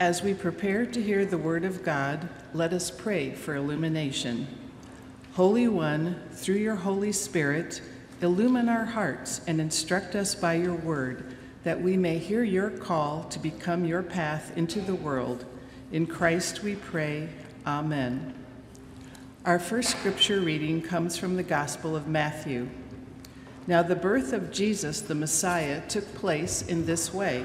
As we prepare to hear the word of God, let us pray for illumination. Holy One, through your Holy Spirit, illumine our hearts and instruct us by your word, that we may hear your call to become your path into the world. In Christ we pray. Amen. Our first scripture reading comes from the Gospel of Matthew. Now, the birth of Jesus, the Messiah, took place in this way.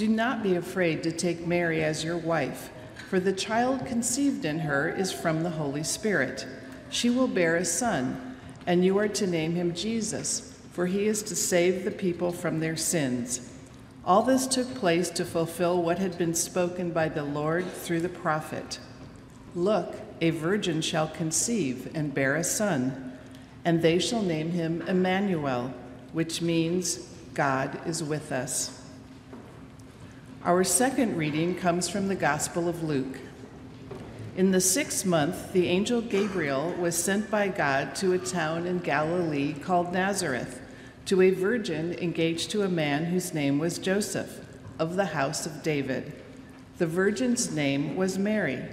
do not be afraid to take Mary as your wife, for the child conceived in her is from the Holy Spirit. She will bear a son, and you are to name him Jesus, for he is to save the people from their sins. All this took place to fulfill what had been spoken by the Lord through the prophet. Look, a virgin shall conceive and bear a son, and they shall name him Emmanuel, which means God is with us. Our second reading comes from the Gospel of Luke. In the sixth month, the angel Gabriel was sent by God to a town in Galilee called Nazareth, to a virgin engaged to a man whose name was Joseph, of the house of David. The virgin's name was Mary.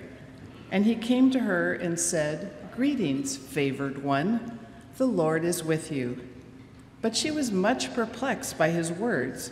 And he came to her and said, Greetings, favored one, the Lord is with you. But she was much perplexed by his words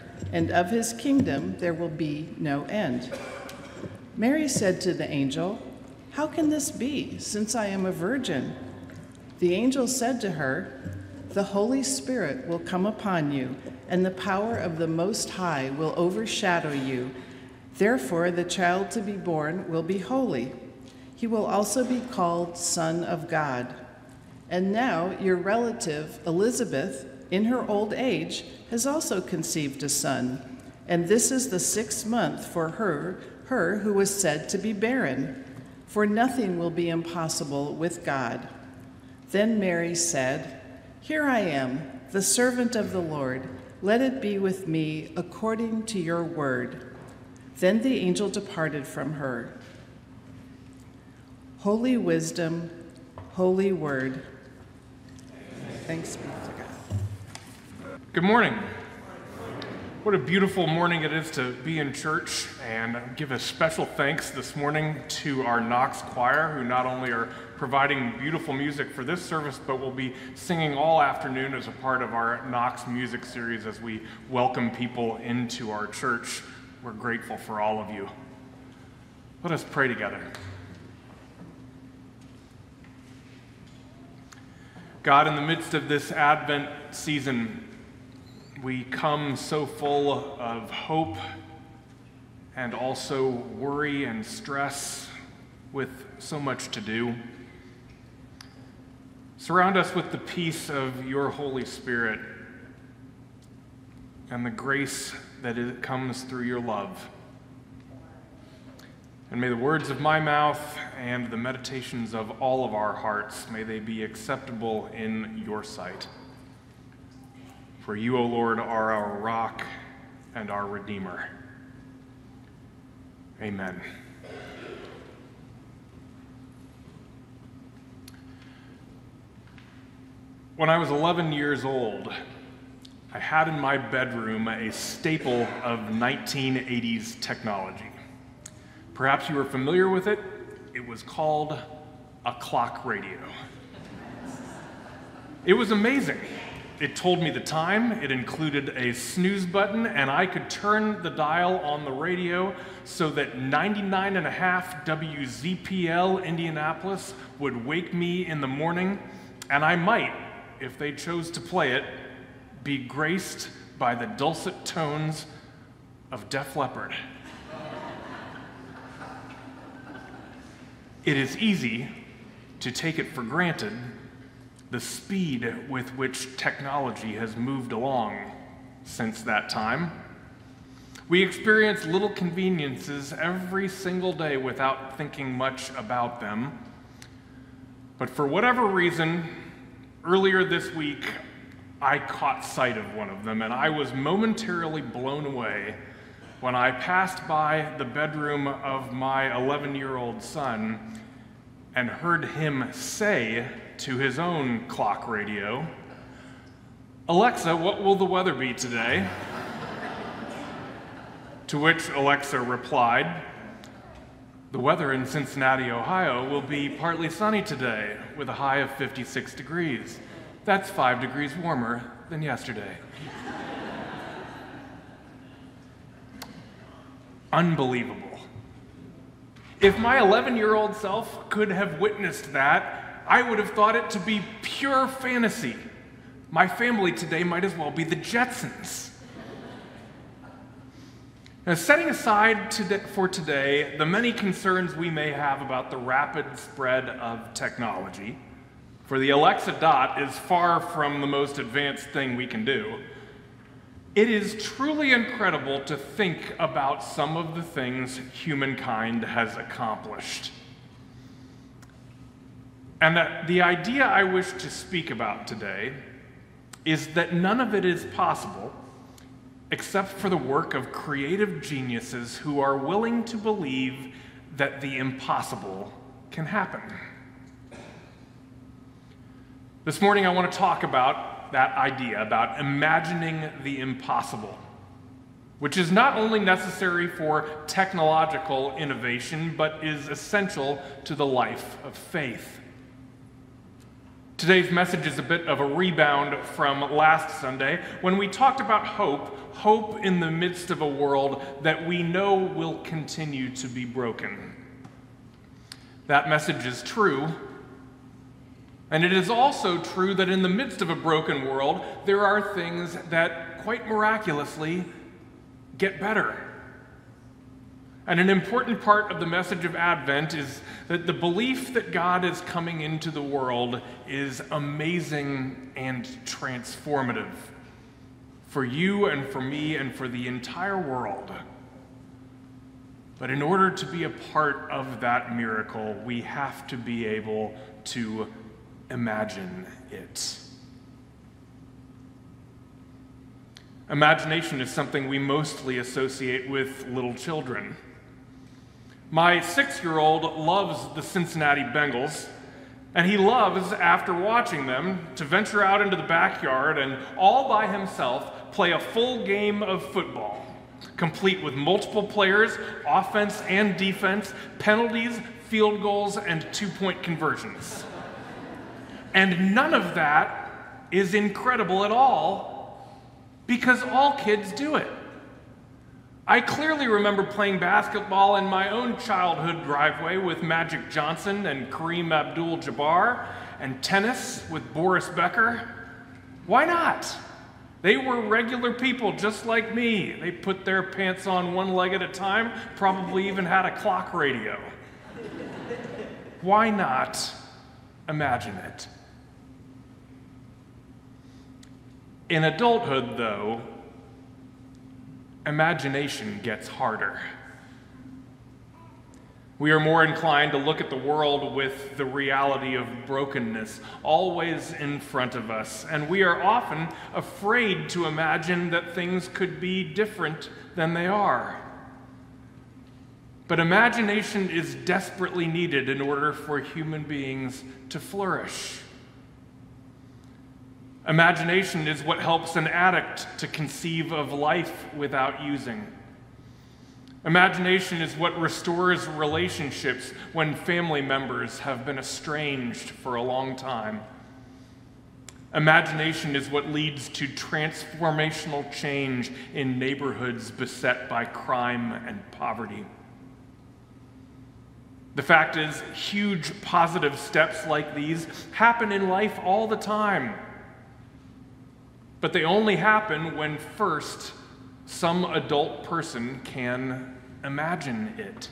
and of his kingdom there will be no end. Mary said to the angel, How can this be, since I am a virgin? The angel said to her, The Holy Spirit will come upon you, and the power of the Most High will overshadow you. Therefore, the child to be born will be holy. He will also be called Son of God. And now, your relative, Elizabeth, in her old age, has also conceived a son, and this is the sixth month for her, her who was said to be barren, for nothing will be impossible with God. Then Mary said, Here I am, the servant of the Lord. Let it be with me according to your word. Then the angel departed from her. Holy wisdom, holy word. Thanks be to God. Good morning. What a beautiful morning it is to be in church and give a special thanks this morning to our Knox choir, who not only are providing beautiful music for this service, but will be singing all afternoon as a part of our Knox music series as we welcome people into our church. We're grateful for all of you. Let us pray together. God, in the midst of this Advent season, we come so full of hope and also worry and stress with so much to do. Surround us with the peace of your Holy Spirit and the grace that it comes through your love. And may the words of my mouth and the meditations of all of our hearts, may they be acceptable in your sight. For you, O Lord, are our rock and our Redeemer. Amen. When I was 11 years old, I had in my bedroom a staple of 1980s technology. Perhaps you are familiar with it. It was called a clock radio. It was amazing. It told me the time, it included a snooze button, and I could turn the dial on the radio so that 99.5 WZPL Indianapolis would wake me in the morning, and I might, if they chose to play it, be graced by the dulcet tones of Def Leppard. it is easy to take it for granted the speed with which technology has moved along since that time. We experience little conveniences every single day without thinking much about them. But for whatever reason, earlier this week, I caught sight of one of them, and I was momentarily blown away when I passed by the bedroom of my 11 year old son and heard him say to his own clock radio, Alexa, what will the weather be today? to which Alexa replied, The weather in Cincinnati, Ohio will be partly sunny today with a high of 56 degrees. That's five degrees warmer than yesterday. Unbelievable. If my 11 year old self could have witnessed that, I would have thought it to be pure fantasy. My family today might as well be the Jetsons. Now, setting aside for today the many concerns we may have about the rapid spread of technology, for the Alexa Dot is far from the most advanced thing we can do. It is truly incredible to think about some of the things humankind has accomplished. And that the idea I wish to speak about today is that none of it is possible except for the work of creative geniuses who are willing to believe that the impossible can happen. This morning, I want to talk about that idea, about imagining the impossible, which is not only necessary for technological innovation, but is essential to the life of faith. Today's message is a bit of a rebound from last Sunday when we talked about hope, hope in the midst of a world that we know will continue to be broken. That message is true. And it is also true that in the midst of a broken world, there are things that quite miraculously get better. And an important part of the message of Advent is that the belief that God is coming into the world is amazing and transformative for you and for me and for the entire world. But in order to be a part of that miracle, we have to be able to imagine it. Imagination is something we mostly associate with little children. My six year old loves the Cincinnati Bengals, and he loves, after watching them, to venture out into the backyard and all by himself play a full game of football, complete with multiple players, offense and defense, penalties, field goals, and two point conversions. And none of that is incredible at all because all kids do it. I clearly remember playing basketball in my own childhood driveway with Magic Johnson and Kareem Abdul Jabbar, and tennis with Boris Becker. Why not? They were regular people just like me. They put their pants on one leg at a time, probably even had a clock radio. Why not imagine it? In adulthood, though, imagination gets harder. We are more inclined to look at the world with the reality of brokenness always in front of us, and we are often afraid to imagine that things could be different than they are. But imagination is desperately needed in order for human beings to flourish. Imagination is what helps an addict to conceive of life without using. Imagination is what restores relationships when family members have been estranged for a long time. Imagination is what leads to transformational change in neighborhoods beset by crime and poverty. The fact is, huge positive steps like these happen in life all the time. But they only happen when first some adult person can imagine it.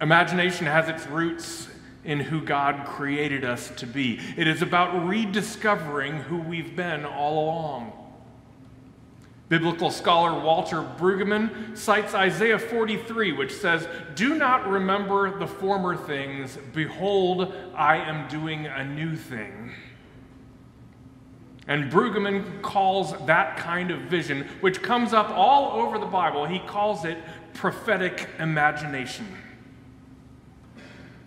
Imagination has its roots in who God created us to be. It is about rediscovering who we've been all along. Biblical scholar Walter Brueggemann cites Isaiah 43, which says, Do not remember the former things. Behold, I am doing a new thing. And Brueggemann calls that kind of vision, which comes up all over the Bible, he calls it prophetic imagination.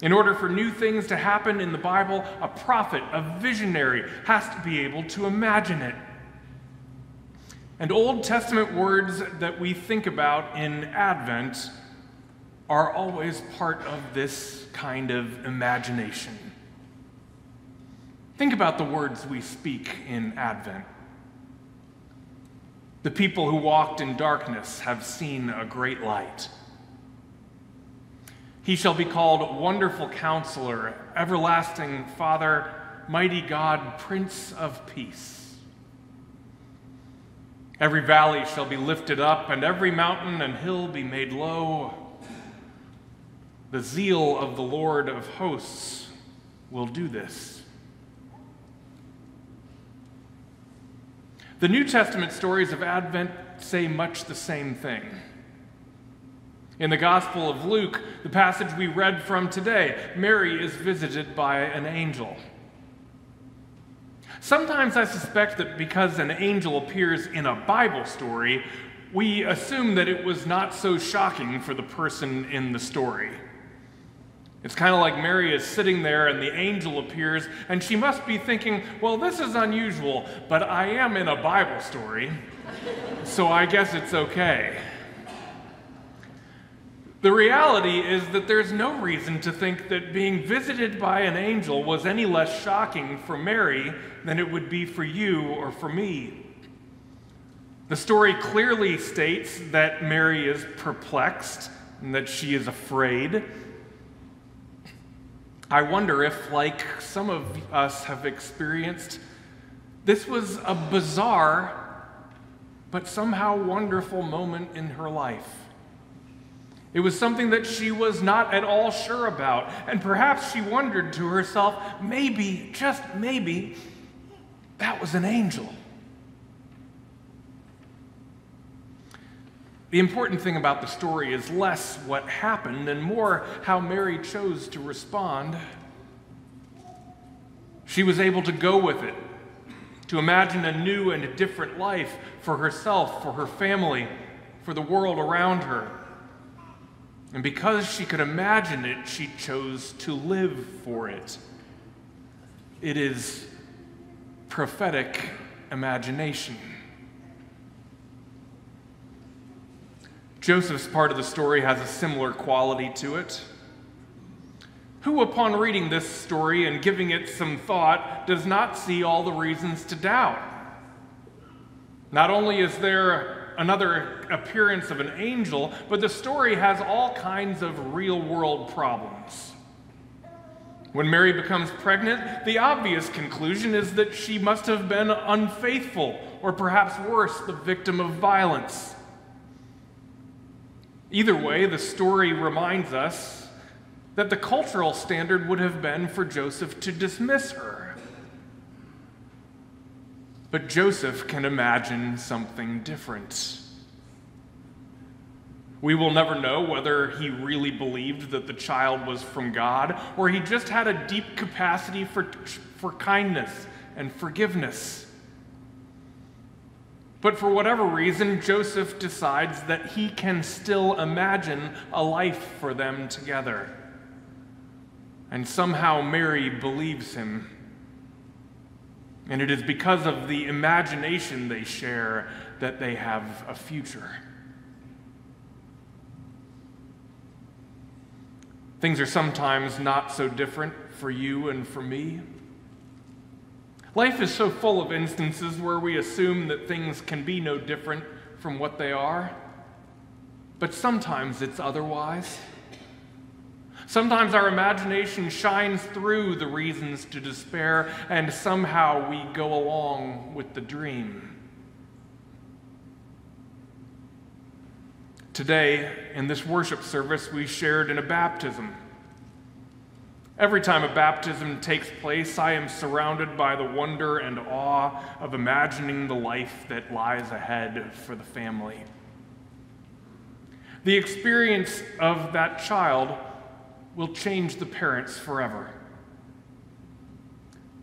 In order for new things to happen in the Bible, a prophet, a visionary, has to be able to imagine it. And Old Testament words that we think about in Advent are always part of this kind of imagination. Think about the words we speak in Advent. The people who walked in darkness have seen a great light. He shall be called Wonderful Counselor, Everlasting Father, Mighty God, Prince of Peace. Every valley shall be lifted up, and every mountain and hill be made low. The zeal of the Lord of hosts will do this. The New Testament stories of Advent say much the same thing. In the Gospel of Luke, the passage we read from today, Mary is visited by an angel. Sometimes I suspect that because an angel appears in a Bible story, we assume that it was not so shocking for the person in the story. It's kind of like Mary is sitting there and the angel appears, and she must be thinking, well, this is unusual, but I am in a Bible story, so I guess it's okay. The reality is that there's no reason to think that being visited by an angel was any less shocking for Mary than it would be for you or for me. The story clearly states that Mary is perplexed and that she is afraid. I wonder if, like some of us have experienced, this was a bizarre but somehow wonderful moment in her life. It was something that she was not at all sure about. And perhaps she wondered to herself, maybe, just maybe, that was an angel. The important thing about the story is less what happened and more how Mary chose to respond. She was able to go with it, to imagine a new and a different life for herself, for her family, for the world around her. And because she could imagine it, she chose to live for it. It is prophetic imagination. Joseph's part of the story has a similar quality to it. Who, upon reading this story and giving it some thought, does not see all the reasons to doubt? Not only is there another appearance of an angel, but the story has all kinds of real world problems. When Mary becomes pregnant, the obvious conclusion is that she must have been unfaithful, or perhaps worse, the victim of violence. Either way, the story reminds us that the cultural standard would have been for Joseph to dismiss her. But Joseph can imagine something different. We will never know whether he really believed that the child was from God or he just had a deep capacity for, for kindness and forgiveness. But for whatever reason, Joseph decides that he can still imagine a life for them together. And somehow Mary believes him. And it is because of the imagination they share that they have a future. Things are sometimes not so different for you and for me. Life is so full of instances where we assume that things can be no different from what they are, but sometimes it's otherwise. Sometimes our imagination shines through the reasons to despair, and somehow we go along with the dream. Today, in this worship service, we shared in a baptism. Every time a baptism takes place, I am surrounded by the wonder and awe of imagining the life that lies ahead for the family. The experience of that child will change the parents forever.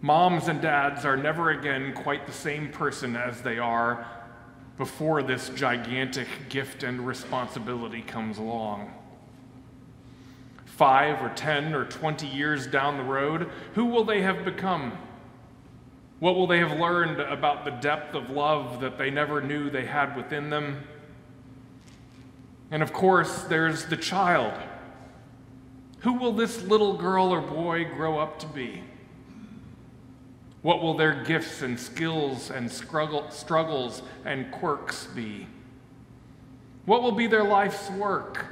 Moms and dads are never again quite the same person as they are before this gigantic gift and responsibility comes along. Five or 10 or 20 years down the road, who will they have become? What will they have learned about the depth of love that they never knew they had within them? And of course, there's the child. Who will this little girl or boy grow up to be? What will their gifts and skills and struggles and quirks be? What will be their life's work?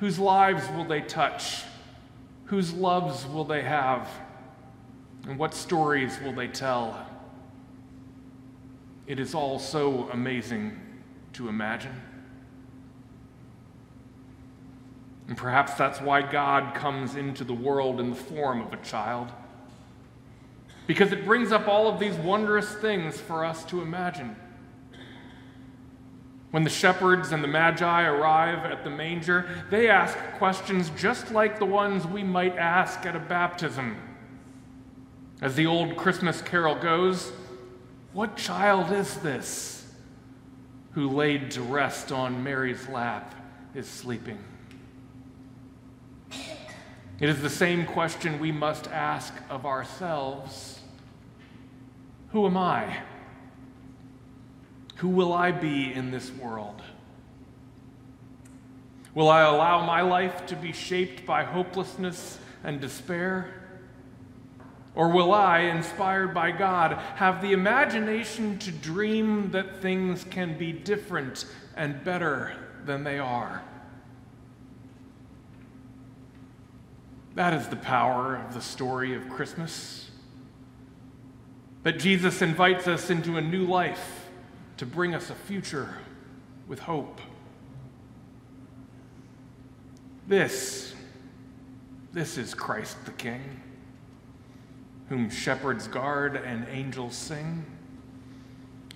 Whose lives will they touch? Whose loves will they have? And what stories will they tell? It is all so amazing to imagine. And perhaps that's why God comes into the world in the form of a child because it brings up all of these wondrous things for us to imagine. When the shepherds and the magi arrive at the manger, they ask questions just like the ones we might ask at a baptism. As the old Christmas carol goes, What child is this who laid to rest on Mary's lap is sleeping? It is the same question we must ask of ourselves who am I? Who will I be in this world? Will I allow my life to be shaped by hopelessness and despair? Or will I, inspired by God, have the imagination to dream that things can be different and better than they are? That is the power of the story of Christmas that Jesus invites us into a new life to bring us a future with hope. This, this is Christ the King, whom shepherds guard and angels sing.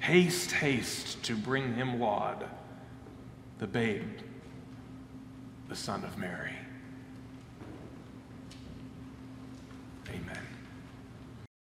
Haste, haste to bring him laud, the babe, the Son of Mary.